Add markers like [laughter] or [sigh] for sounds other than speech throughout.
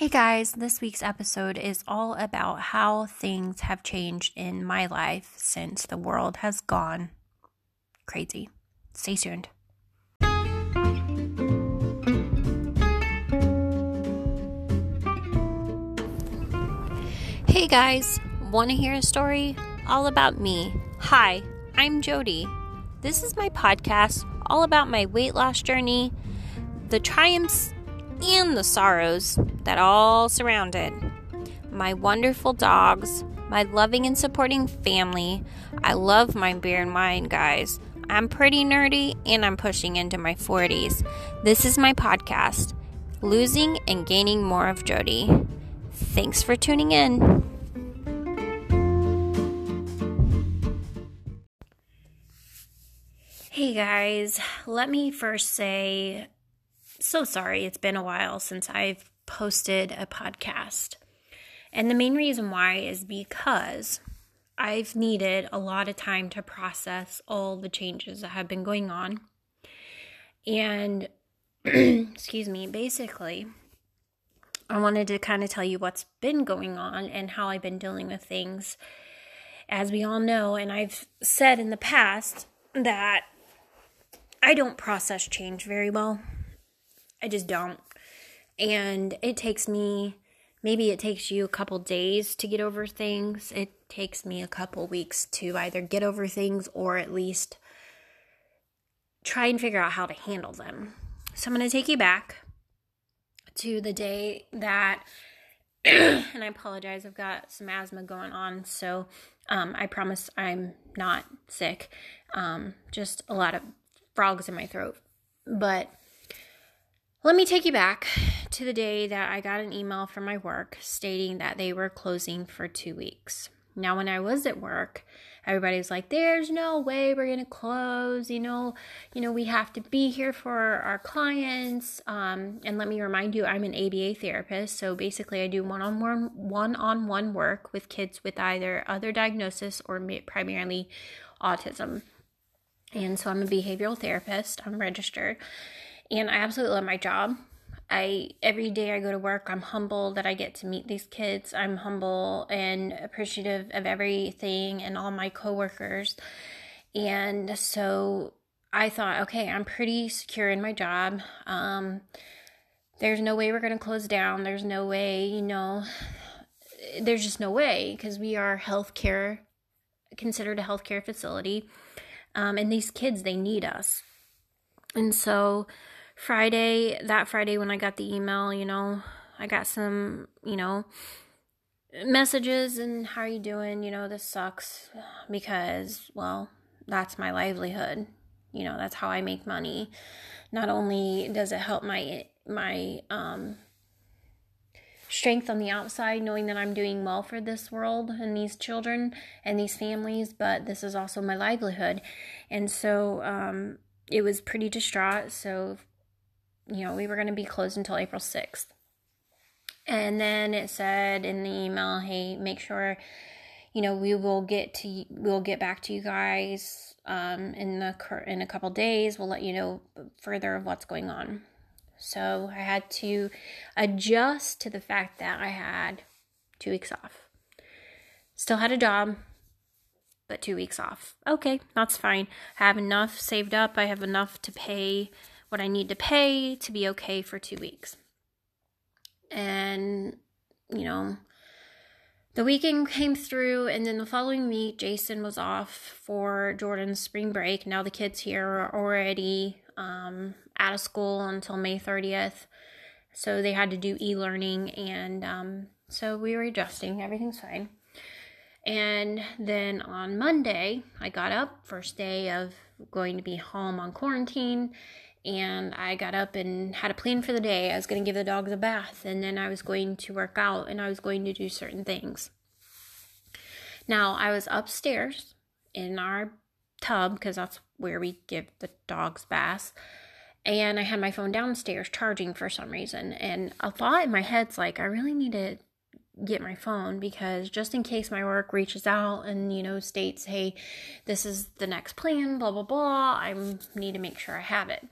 Hey guys, this week's episode is all about how things have changed in my life since the world has gone crazy. Stay tuned. Hey guys, want to hear a story all about me? Hi, I'm Jodie. This is my podcast all about my weight loss journey, the triumphs and the sorrows that all surround it. My wonderful dogs, my loving and supporting family. I love my beer and wine, guys. I'm pretty nerdy and I'm pushing into my 40s. This is my podcast, Losing and Gaining More of Jodie. Thanks for tuning in. Hey guys, let me first say so sorry. It's been a while since I've posted a podcast. And the main reason why is because I've needed a lot of time to process all the changes that have been going on. And, [clears throat] excuse me, basically, I wanted to kind of tell you what's been going on and how I've been dealing with things. As we all know, and I've said in the past that I don't process change very well. I just don't. And it takes me, maybe it takes you a couple days to get over things. It takes me a couple weeks to either get over things or at least try and figure out how to handle them. So I'm going to take you back to the day that, [clears throat] and I apologize, I've got some asthma going on. So um, I promise I'm not sick. Um, just a lot of frogs in my throat. But let me take you back to the day that I got an email from my work stating that they were closing for two weeks. Now, when I was at work, everybody was like, "There's no way we're gonna close." You know, you know, we have to be here for our clients. Um, and let me remind you, I'm an ABA therapist, so basically, I do one-on-one, one-on-one work with kids with either other diagnosis or primarily autism. And so, I'm a behavioral therapist. I'm registered and I absolutely love my job. I every day I go to work, I'm humble that I get to meet these kids. I'm humble and appreciative of everything and all my coworkers. And so I thought, okay, I'm pretty secure in my job. Um, there's no way we're going to close down. There's no way, you know, there's just no way because we are healthcare, considered a healthcare facility. Um, and these kids, they need us. And so Friday, that Friday when I got the email, you know, I got some, you know, messages and how are you doing? You know, this sucks because, well, that's my livelihood. You know, that's how I make money. Not only does it help my my um strength on the outside knowing that I'm doing well for this world and these children and these families, but this is also my livelihood. And so um it was pretty distraught. So you know, we were going to be closed until April 6th. And then it said in the email, hey, make sure, you know, we will get to, we'll get back to you guys um, in the, in a couple days. We'll let you know further of what's going on. So I had to adjust to the fact that I had two weeks off. Still had a job, but two weeks off. Okay, that's fine. I have enough saved up. I have enough to pay what I need to pay to be okay for two weeks. And, you know, the weekend came through, and then the following week, Jason was off for Jordan's spring break. Now the kids here are already um, out of school until May 30th. So they had to do e learning, and um, so we were adjusting. Everything's fine. And then on Monday, I got up, first day of going to be home on quarantine, and I got up and had a plan for the day. I was going to give the dogs a bath and then I was going to work out and I was going to do certain things. Now, I was upstairs in our tub because that's where we give the dogs baths. And I had my phone downstairs charging for some reason. And a thought in my head's like, I really need to get my phone because just in case my work reaches out and you know states hey this is the next plan blah blah blah i need to make sure i have it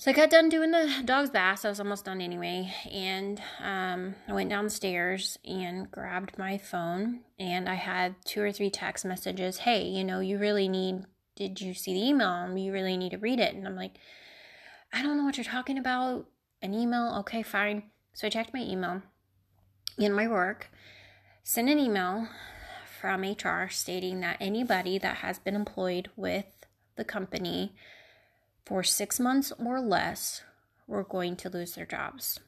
So I got done doing the dog's bath. I was almost done anyway. And um, I went downstairs and grabbed my phone. And I had two or three text messages. Hey, you know, you really need, did you see the email? You really need to read it. And I'm like, I don't know what you're talking about. An email? Okay, fine. So I checked my email in my work, sent an email from HR stating that anybody that has been employed with the company for six months or less were going to lose their jobs.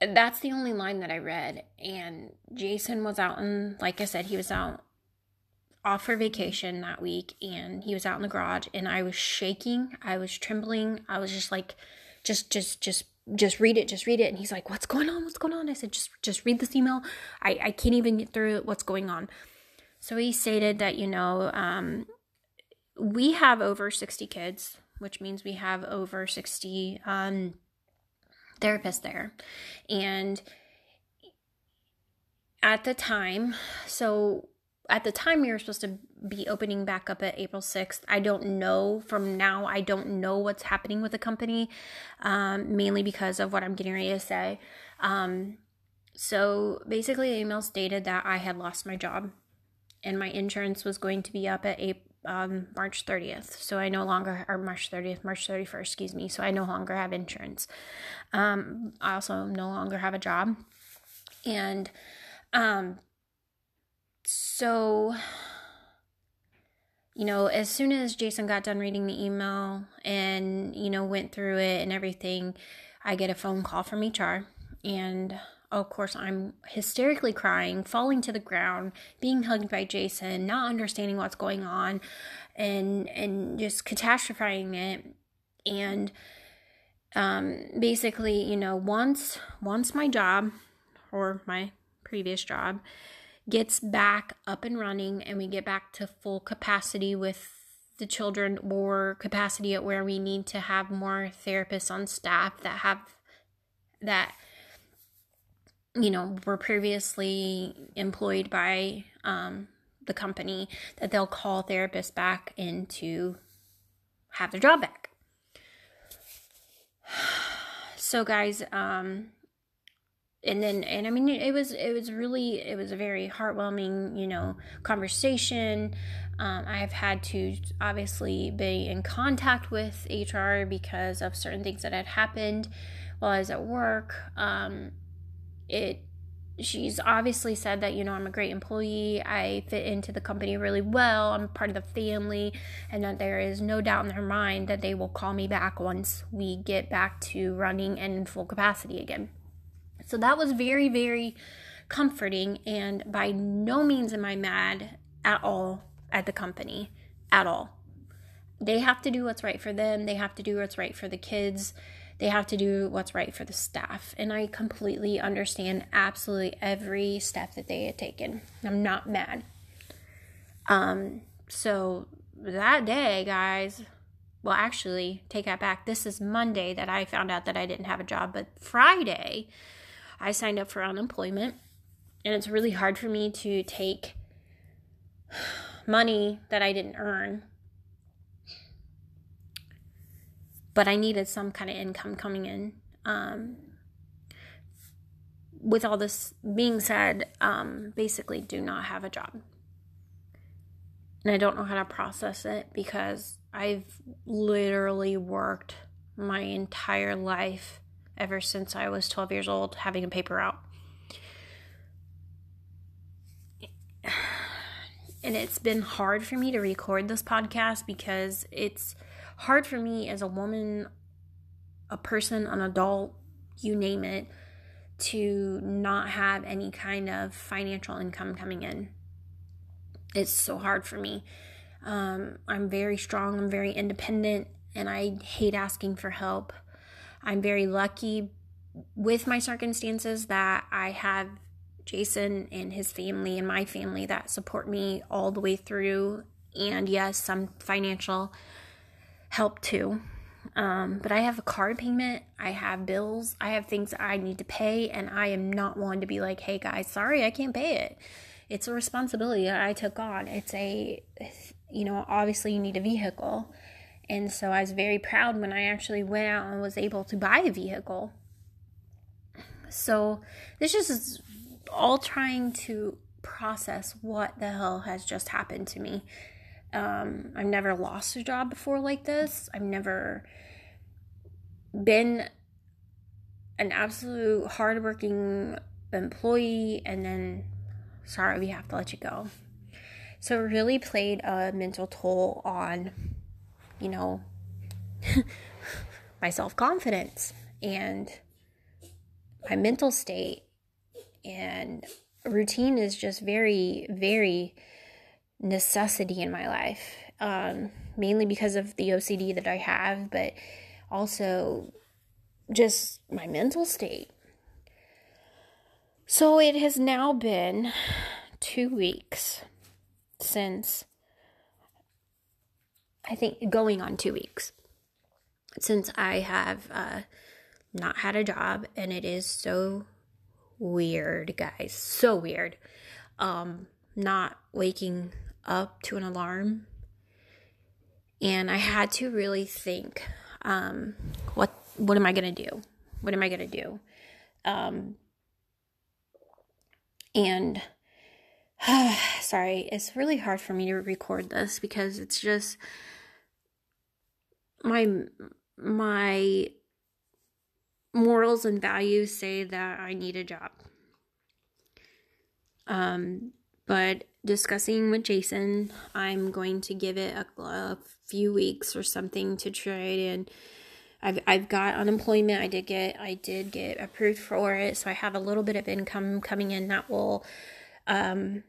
That's the only line that I read. And Jason was out and like I said, he was out off for vacation that week and he was out in the garage and I was shaking. I was trembling. I was just like, just, just, just just read it just read it and he's like what's going on what's going on i said just just read this email i i can't even get through what's going on so he stated that you know um, we have over 60 kids, which means we have over 60 um, therapists there. And at the time, so at the time we were supposed to be opening back up at April 6th. I don't know from now, I don't know what's happening with the company, um, mainly because of what I'm getting ready to say. Um, so basically, the email stated that I had lost my job and my insurance was going to be up at April um, March 30th. So I no longer, or March 30th, March 31st, excuse me. So I no longer have insurance. Um, I also no longer have a job. And um, so, you know, as soon as Jason got done reading the email and, you know, went through it and everything, I get a phone call from HR. And of course, I'm hysterically crying, falling to the ground, being hugged by Jason, not understanding what's going on, and and just catastrophizing it. And um, basically, you know, once once my job or my previous job gets back up and running, and we get back to full capacity with the children or capacity at where we need to have more therapists on staff that have that you know, were previously employed by um, the company, that they'll call therapists back in to have their job back. [sighs] So, guys, um, and then and i mean it was it was really it was a very heartwarming you know conversation um, i've had to obviously be in contact with hr because of certain things that had happened while i was at work um, it she's obviously said that you know I'm a great employee, I fit into the company really well, I'm part of the family, and that there is no doubt in her mind that they will call me back once we get back to running and in full capacity again. So that was very very comforting and by no means am I mad at all at the company at all. They have to do what's right for them, they have to do what's right for the kids they have to do what's right for the staff. And I completely understand absolutely every step that they had taken. I'm not mad. Um, so that day, guys, well, actually, take that back. This is Monday that I found out that I didn't have a job, but Friday, I signed up for unemployment. And it's really hard for me to take money that I didn't earn but I needed some kind of income coming in. Um, with all this being said, um, basically do not have a job. And I don't know how to process it because I've literally worked my entire life ever since I was 12 years old having a paper out. [sighs] And it's been hard for me to record this podcast because it's hard for me as a woman, a person, an adult, you name it, to not have any kind of financial income coming in. It's so hard for me. Um, I'm very strong, I'm very independent, and I hate asking for help. I'm very lucky with my circumstances that I have Jason and his family and my family that support me all the way through. And yes, some financial help too. Um, but I have a card payment, I have bills, I have things I need to pay, and I am not one to be like, hey guys, sorry, I can't pay it. It's a responsibility that I took on. It's a, you know, obviously you need a vehicle. And so I was very proud when I actually went out and was able to buy a vehicle. So this just is all trying to process what the hell has just happened to me. Um, I've never lost a job before like this. I've never been an absolute hardworking employee and then, sorry, we have to let you go. So it really played a mental toll on, you know, [laughs] my self confidence and my mental state. And routine is just very, very necessity in my life, um, mainly because of the OCD that I have, but also just my mental state. So it has now been two weeks since I think going on two weeks since I have uh, not had a job, and it is so weird, guys. So weird. Um, not waking up to an alarm. And I had to really think, um, what what am I gonna do? What am I gonna do? Um, and [sighs] sorry, it's really hard for me to record this because it's just my my morals and values say that I need a job. Um, but discussing with Jason, I'm going to give it a, a few weeks or something to try it. and I've I've got unemployment. I did get I did get approved for it, so I have a little bit of income coming in that will um,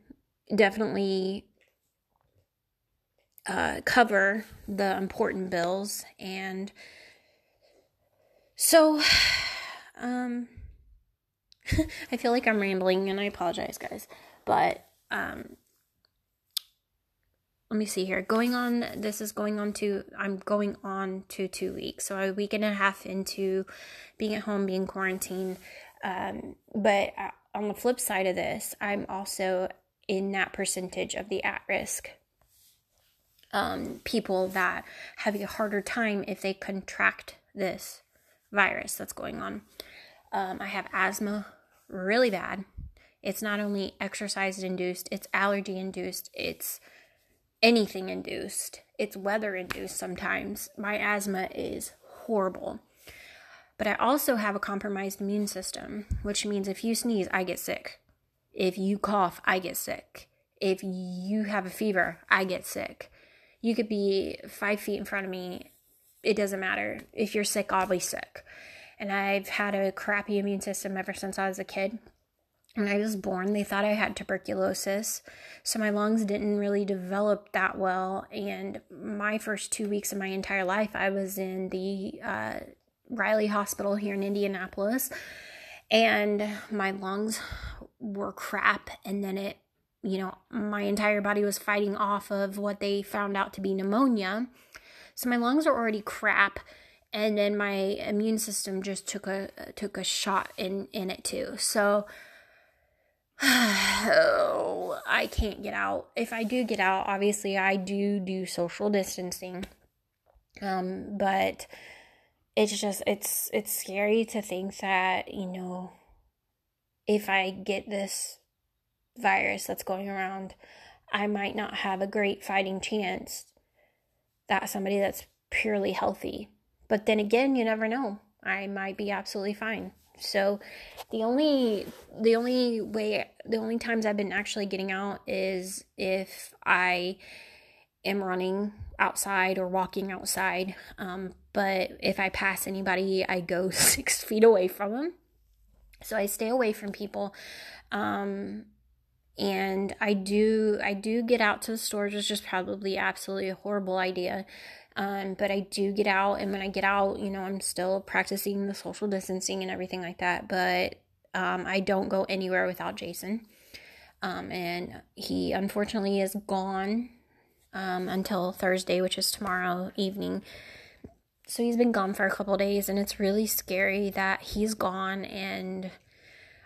definitely uh, cover the important bills and so [sighs] um [laughs] I feel like I'm rambling and I apologize guys but um let me see here. Going on this is going on to i'm going on to two weeks. So a week and a half into being at home being quarantined. Um, but uh, on the flip side of this i'm also in that percentage of the at risk um, people that have a harder time if they contract this virus that's going on. Um, i have asthma really bad. It's not only exercise induced it's allergy induced it's anything induced. It's weather induced sometimes. My asthma is horrible. But I also have a compromised immune system, which means if you sneeze, I get sick. If you cough, I get sick. If you have a fever, I get sick. You could be five feet in front of me. It doesn't matter. If you're sick, I'll be sick. And I've had a crappy immune system ever since I was a kid when I was born, they thought I had tuberculosis. So my lungs didn't really develop that well. And my first two weeks of my entire life, I was in the uh, Riley Hospital here in Indianapolis. And my lungs were crap. And then it, you know, my entire body was fighting off of what they found out to be pneumonia. So my lungs are already crap and then my immune system just took a took a shot in in it too. So [sighs] oh, I can't get out. If I do get out, obviously I do do social distancing. Um, but it's just it's it's scary to think that, you know, if I get this virus that's going around, I might not have a great fighting chance that somebody that's purely healthy. But then again, you never know. I might be absolutely fine. So the only the only way the only times I've been actually getting out is if I am running outside or walking outside. Um, but if I pass anybody, I go [laughs] six feet away from them. So I stay away from people. Um, and I do I do get out to the stores, which is probably absolutely a horrible idea. Um, but I do get out, and when I get out, you know, I'm still practicing the social distancing and everything like that. But um, I don't go anywhere without Jason. Um, and he unfortunately is gone um, until Thursday, which is tomorrow evening. So he's been gone for a couple days, and it's really scary that he's gone, and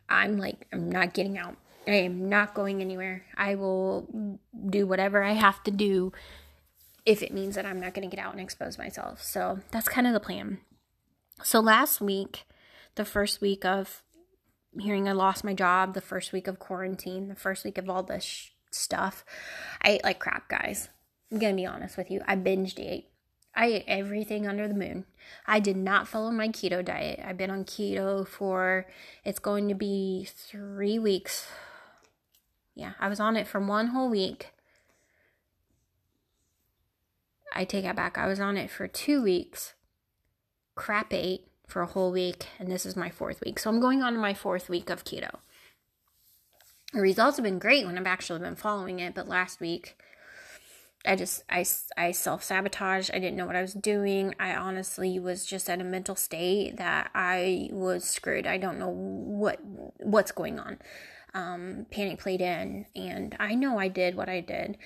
I'm like, I'm not getting out. I am not going anywhere. I will do whatever I have to do if it means that I'm not going to get out and expose myself. So that's kind of the plan. So last week, the first week of hearing I lost my job, the first week of quarantine, the first week of all this sh- stuff, I ate like crap, guys. I'm going to be honest with you. I binged ate. I ate everything under the moon. I did not follow my keto diet. I've been on keto for, it's going to be three weeks. Yeah, I was on it for one whole week. I take that back. I was on it for two weeks. Crap ate for a whole week, and this is my fourth week. So I'm going on to my fourth week of keto. The results have been great when I've actually been following it, but last week I just I I self sabotaged. I didn't know what I was doing. I honestly was just at a mental state that I was screwed. I don't know what what's going on. Um, panic played in, and I know I did what I did.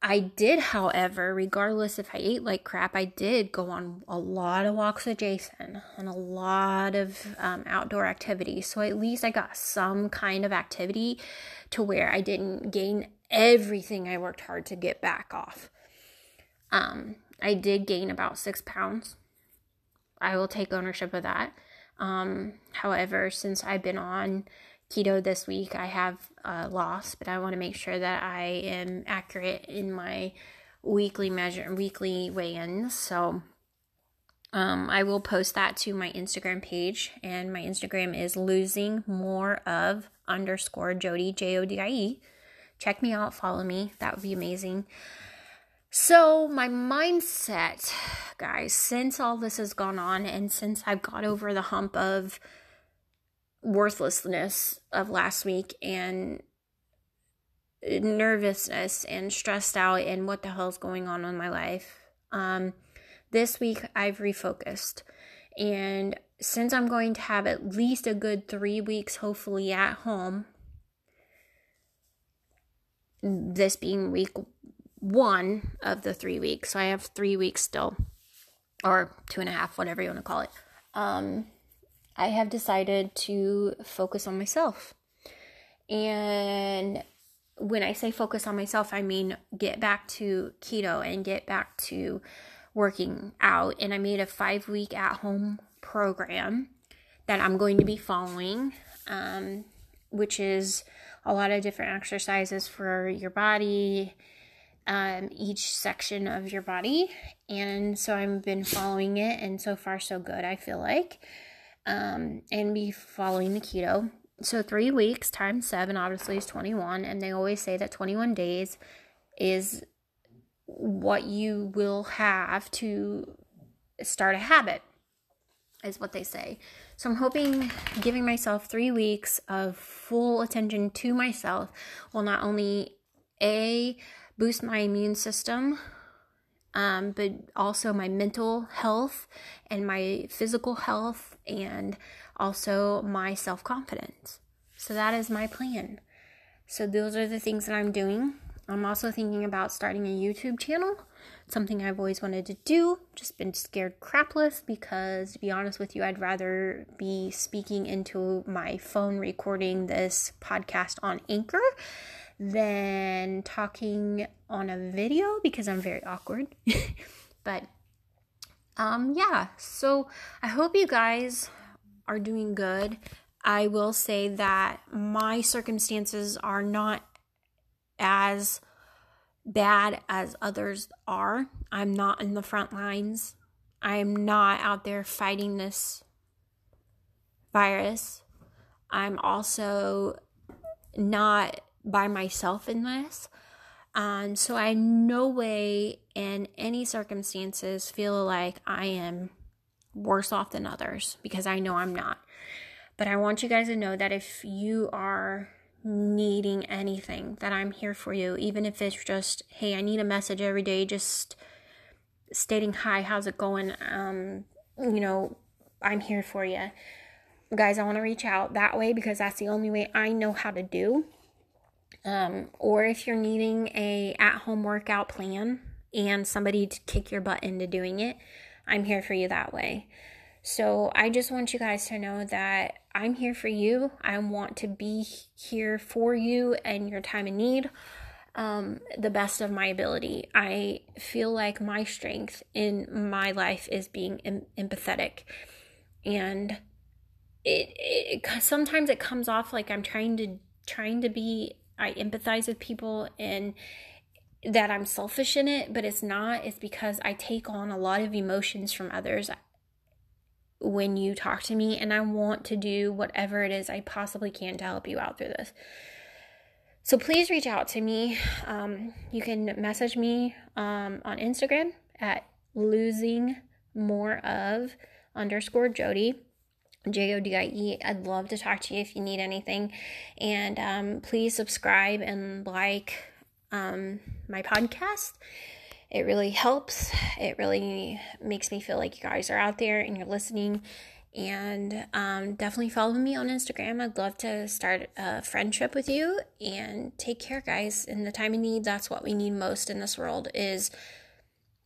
I did, however, regardless if I ate like crap, I did go on a lot of walks with Jason and a lot of um, outdoor activities. So at least I got some kind of activity to where I didn't gain everything I worked hard to get back off. Um, I did gain about six pounds. I will take ownership of that. Um, however, since I've been on keto this week, I have uh, lost, but I want to make sure that I am accurate in my weekly measure, weekly weigh-ins. So, um, I will post that to my Instagram page, and my Instagram is losing more of underscore Jodie J O D I E check me out, follow me. That would be amazing. So, my mindset, guys, since all this has gone on and since I've got over the hump of worthlessness of last week and nervousness and stressed out and what the hell's going on in my life, um, this week I've refocused. And since I'm going to have at least a good three weeks, hopefully, at home this being week one of the three weeks. So I have three weeks still, or two and a half, whatever you want to call it. Um, I have decided to focus on myself. And when I say focus on myself, I mean get back to keto and get back to working out. And I made a five week at home program that I'm going to be following, um, which is a lot of different exercises for your body, um, each section of your body. And so I've been following it, and so far, so good, I feel like. Um, and be following the keto. So, three weeks times seven obviously is 21. And they always say that 21 days is what you will have to start a habit, is what they say. So I'm hoping giving myself three weeks of full attention to myself will not only a boost my immune system, um, but also my mental health and my physical health and also my self confidence. So that is my plan. So those are the things that I'm doing. I'm also thinking about starting a YouTube channel something I've always wanted to do, just been scared crapless because, to be honest with you, I'd rather be speaking into my phone recording this podcast on Anchor than talking on a video because I'm very awkward. [laughs] but um yeah, so I hope you guys are doing good. I will say that my circumstances are not as bad as others are. I'm not in the front lines. I'm not out there fighting this virus. I'm also not by myself in this. Um, so I no way in any circumstances feel like I am worse off than others because I know I'm not. But I want you guys to know that if you are needing anything, that I'm here for you, even if it's just, hey, I need a message every day, just stating, hi, how's it going? Um, you know, I'm here for you. Guys, I want to reach out that way because that's the only way I know how to do. Um, or if you're needing a at-home workout plan and somebody to kick your butt into doing it, I'm here for you that way. So I just want you guys to know that I'm here for you. I want to be here for you and your time of need. um, the best of my ability. I feel like my strength in my life is being em- empathetic. And it, it sometimes it comes off like I'm trying to trying to be I empathize with people and that I'm selfish in it, but it's not. It's because I take on a lot of emotions from others when you talk to me, and I want to do whatever it is I possibly can to help you out through this. So please reach out to me. Um, you can message me um, on Instagram at losing more of underscore Jodie. J O D I E. I'd love to talk to you if you need anything. And um, please subscribe and like um, my podcast. It really helps. It really makes me feel like you guys are out there and you're listening and um, definitely follow me on Instagram. I'd love to start a friendship with you and take care, guys. In the time of need, that's what we need most in this world is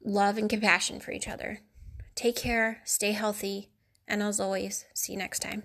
love and compassion for each other. Take care, stay healthy, and as always, see you next time.